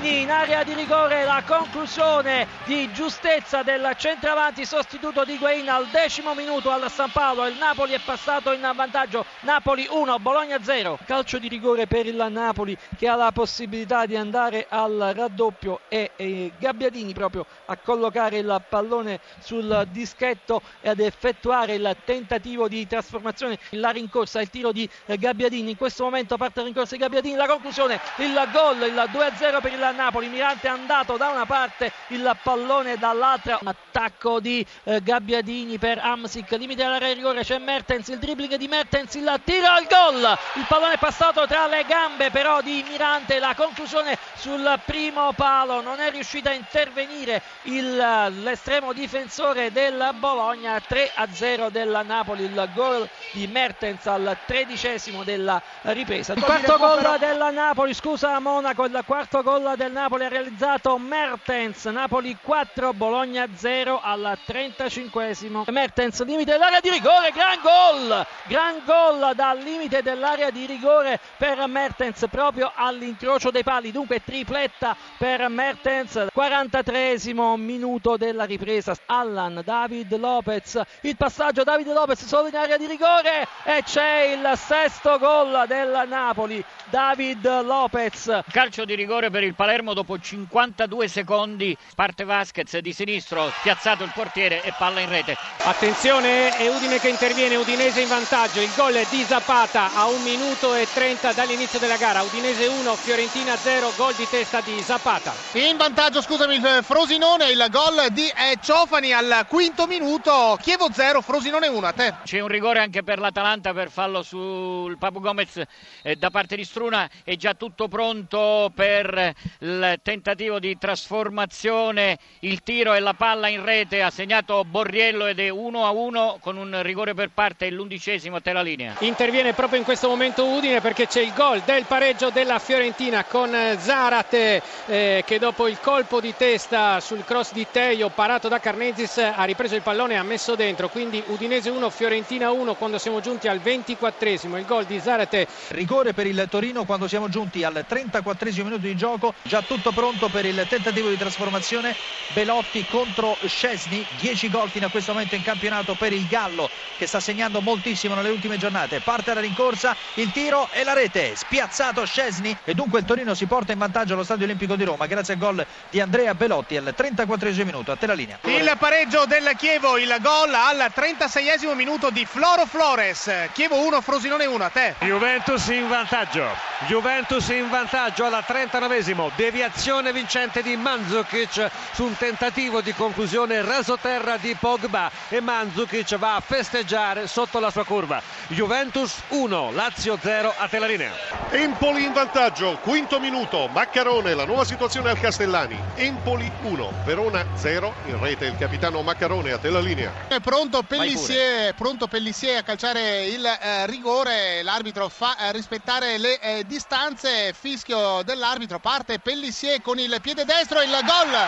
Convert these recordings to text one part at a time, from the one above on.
Gabbiadini in area di rigore, la conclusione di giustezza del centravanti sostituto di Guain al decimo minuto al San Paolo, il Napoli è passato in vantaggio, Napoli 1, Bologna 0. Calcio di rigore per il Napoli che ha la possibilità di andare al raddoppio e, e Gabbiadini proprio a collocare il pallone sul dischetto e ad effettuare il tentativo di trasformazione, la rincorsa, il tiro di Gabbiadini, in questo momento parte la rincorsa di Gabbiadini, la conclusione, il gol, il 2-0 per il Napoli, Mirante è andato da una parte, il pallone dall'altra, attacco di eh, Gabbiadini per Amsic, limite di rigore, c'è Mertens, il dribbling di Mertens, il tiro al gol, il pallone è passato tra le gambe però di Mirante, la conclusione sul primo palo, non è riuscita a intervenire il, l'estremo difensore del Bologna, 3-0 del Napoli, il gol di Mertens al tredicesimo della ripresa. Il quarto gol del Napoli, scusa Monaco, il quarto gol del Napoli ha realizzato Mertens, Napoli 4, Bologna 0 al 35esimo. Mertens, limite dell'area di rigore, gran gol, gran gol dal limite dell'area di rigore per Mertens proprio all'incrocio dei pali, dunque tripletta per Mertens, 43esimo minuto della ripresa. Allan, David Lopez, il passaggio David Lopez solo in area di rigore e c'è il sesto gol del Napoli. David Lopez. Calcio di rigore per il Palermo dopo 52 secondi. Parte Vasquez di sinistro, piazzato il portiere e palla in rete. Attenzione, è Udine che interviene, Udinese in vantaggio. Il gol è di Zapata a 1 minuto e 30 dall'inizio della gara. Udinese 1, Fiorentina 0, gol di testa di Zapata. In vantaggio, scusami, il Frosinone, il gol di eh, Ciofani al quinto minuto. Chievo 0, Frosinone 1, a te. C'è un rigore anche per l'Atalanta per fallo sul Papu Gomez eh, da parte di Struna. È già tutto pronto per il tentativo di trasformazione. Il tiro e la palla in rete ha segnato Borriello ed è 1 a 1 con un rigore per parte l'undicesimo a te la linea. Interviene proprio in questo momento Udine perché c'è il gol del pareggio della Fiorentina con Zarate eh, che dopo il colpo di testa sul cross di Teio parato da Carnezis ha ripreso il pallone e ha messo dentro. Quindi Udinese 1, Fiorentina 1 quando siamo giunti al 24esimo. Il gol di Zarate. Rigore per il Torino quando siamo giunti al 34esimo minuto di gioco. Già tutto pronto per il tentativo di trasformazione. Belotti contro Scesni. 10 gol fino a questo momento in campionato per il Gallo che sta segnando moltissimo nelle ultime giornate. Parte la rincorsa, il tiro e la rete. Spiazzato Scesni e dunque il Torino si porta in vantaggio allo Stadio Olimpico di Roma grazie al gol di Andrea Belotti al 34esimo minuto. A te la linea. Il pareggio del Chievo, il gol al 36esimo minuto di Floro Flores. Chievo 1, Frosinone 1, a te. Juventus in vantaggio. Juventus in vantaggio alla 39esimo. Deviazione vincente di Mandzukic su un tentativo di conclusione rasoterra di Pogba e Mandzukic va a festeggiare sotto la sua curva. Juventus 1, Lazio 0 a Telarinea. Empoli in vantaggio, quinto minuto, Maccarone, la nuova situazione al Castellani. Empoli 1, Verona 0, in rete il capitano Maccarone a te la linea. È pronto Pellissier, pronto Pellissier a calciare il eh, rigore, l'arbitro fa eh, rispettare le eh, distanze, fischio dell'arbitro, parte Pellissier con il piede destro, il gol.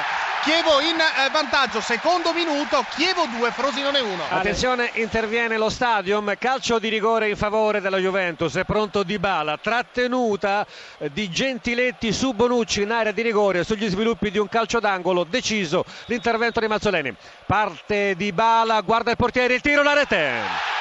Chievo in eh, vantaggio, secondo minuto, Chievo 2, Frosinone 1. Attenzione, interviene lo stadium, calcio di rigore in favore della Juventus, è pronto Dybala, trattenuta eh, di Gentiletti su Bonucci in area di rigore sugli sviluppi di un calcio d'angolo, deciso l'intervento di Mazzoleni. Parte Dybala, guarda il portiere, il tiro, la rete.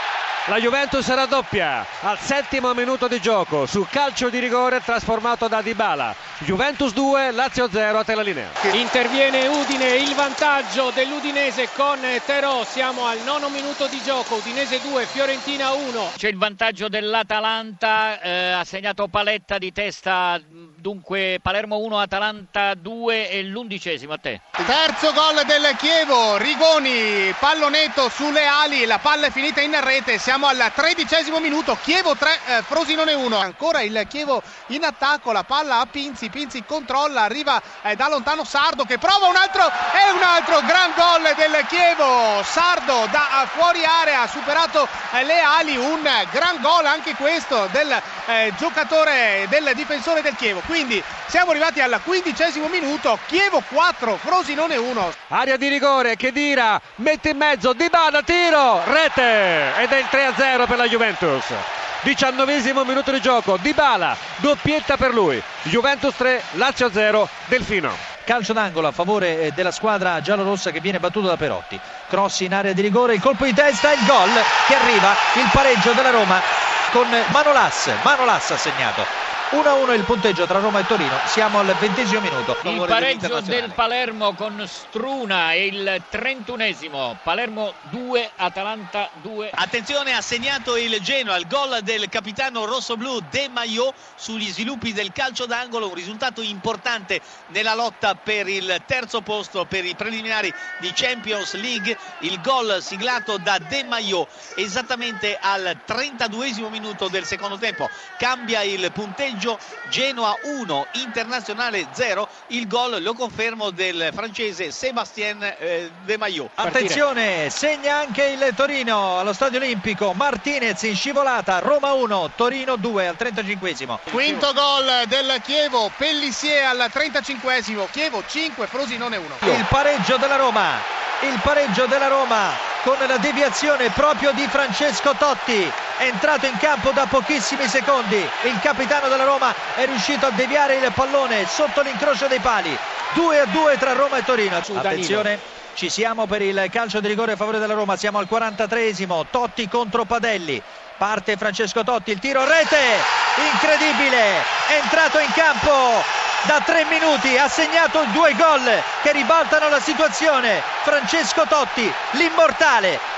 La Juventus raddoppia al settimo minuto di gioco su calcio di rigore trasformato da Dybala. Juventus 2, Lazio 0 a te la linea. Interviene Udine, il vantaggio dell'Udinese con Terò. Siamo al nono minuto di gioco. Udinese 2, Fiorentina 1. C'è il vantaggio dell'Atalanta, eh, ha segnato Paletta di testa. Dunque Palermo 1, Atalanta 2 e l'undicesimo a te. Terzo gol del Chievo, Rigoni, pallonetto sulle ali, la palla è finita in rete. Siamo al tredicesimo minuto, Chievo 3, eh, Frosinone 1. Ancora il Chievo in attacco, la palla a Pinzi, Pinzi controlla, arriva eh, da lontano Sardo che prova un altro e un altro gran gol del Chievo. Sardo da fuori area ha superato eh, le ali, un gran gol anche questo del eh, giocatore, del difensore del Chievo. Quindi siamo arrivati al quindicesimo minuto, Chievo 4, Frosinone 1. Aria di rigore, che dira, mette in mezzo, Dybala, tiro, rete ed è il 3-0 per la Juventus. diciannovesimo minuto di gioco, Di Bala, doppietta per lui, Juventus 3, Lazio 0, Delfino. Calcio d'angolo a favore eh, della squadra giallorossa che viene battuto da Perotti. Cross in area di rigore, il colpo di testa, il gol che arriva, il pareggio della Roma con Manolas. Manolas ha segnato. 1-1 il punteggio tra Roma e Torino, siamo al ventesimo minuto. Il pareggio del Palermo con Struna è il trentunesimo, Palermo 2, Atalanta 2. Attenzione, ha segnato il Genoa, il gol del capitano rossoblu De Maio sugli sviluppi del calcio d'angolo, un risultato importante nella lotta per il terzo posto per i preliminari di Champions League. Il gol siglato da De Maio esattamente al 32 minuto del secondo tempo. Cambia il punteggio pareggio Genoa 1 Internazionale 0 il gol lo confermo del francese Sébastien eh, De Maillot. Attenzione segna anche il Torino allo stadio olimpico. Martinez in scivolata Roma 1 Torino 2 al 35esimo quinto gol del Chievo Pellissier al 35esimo Chievo 5 Frosinone 1 il pareggio della Roma il pareggio della Roma con la deviazione proprio di Francesco Totti. Entrato in campo da pochissimi secondi. Il capitano della Roma è riuscito a deviare il pallone sotto l'incrocio dei pali. 2 a 2 tra Roma e Torino. Attenzione ci siamo per il calcio di rigore a favore della Roma. Siamo al 43esimo Totti contro Padelli. Parte Francesco Totti il tiro a rete! Incredibile! È entrato in campo da tre minuti ha segnato due gol che ribaltano la situazione. Francesco Totti l'immortale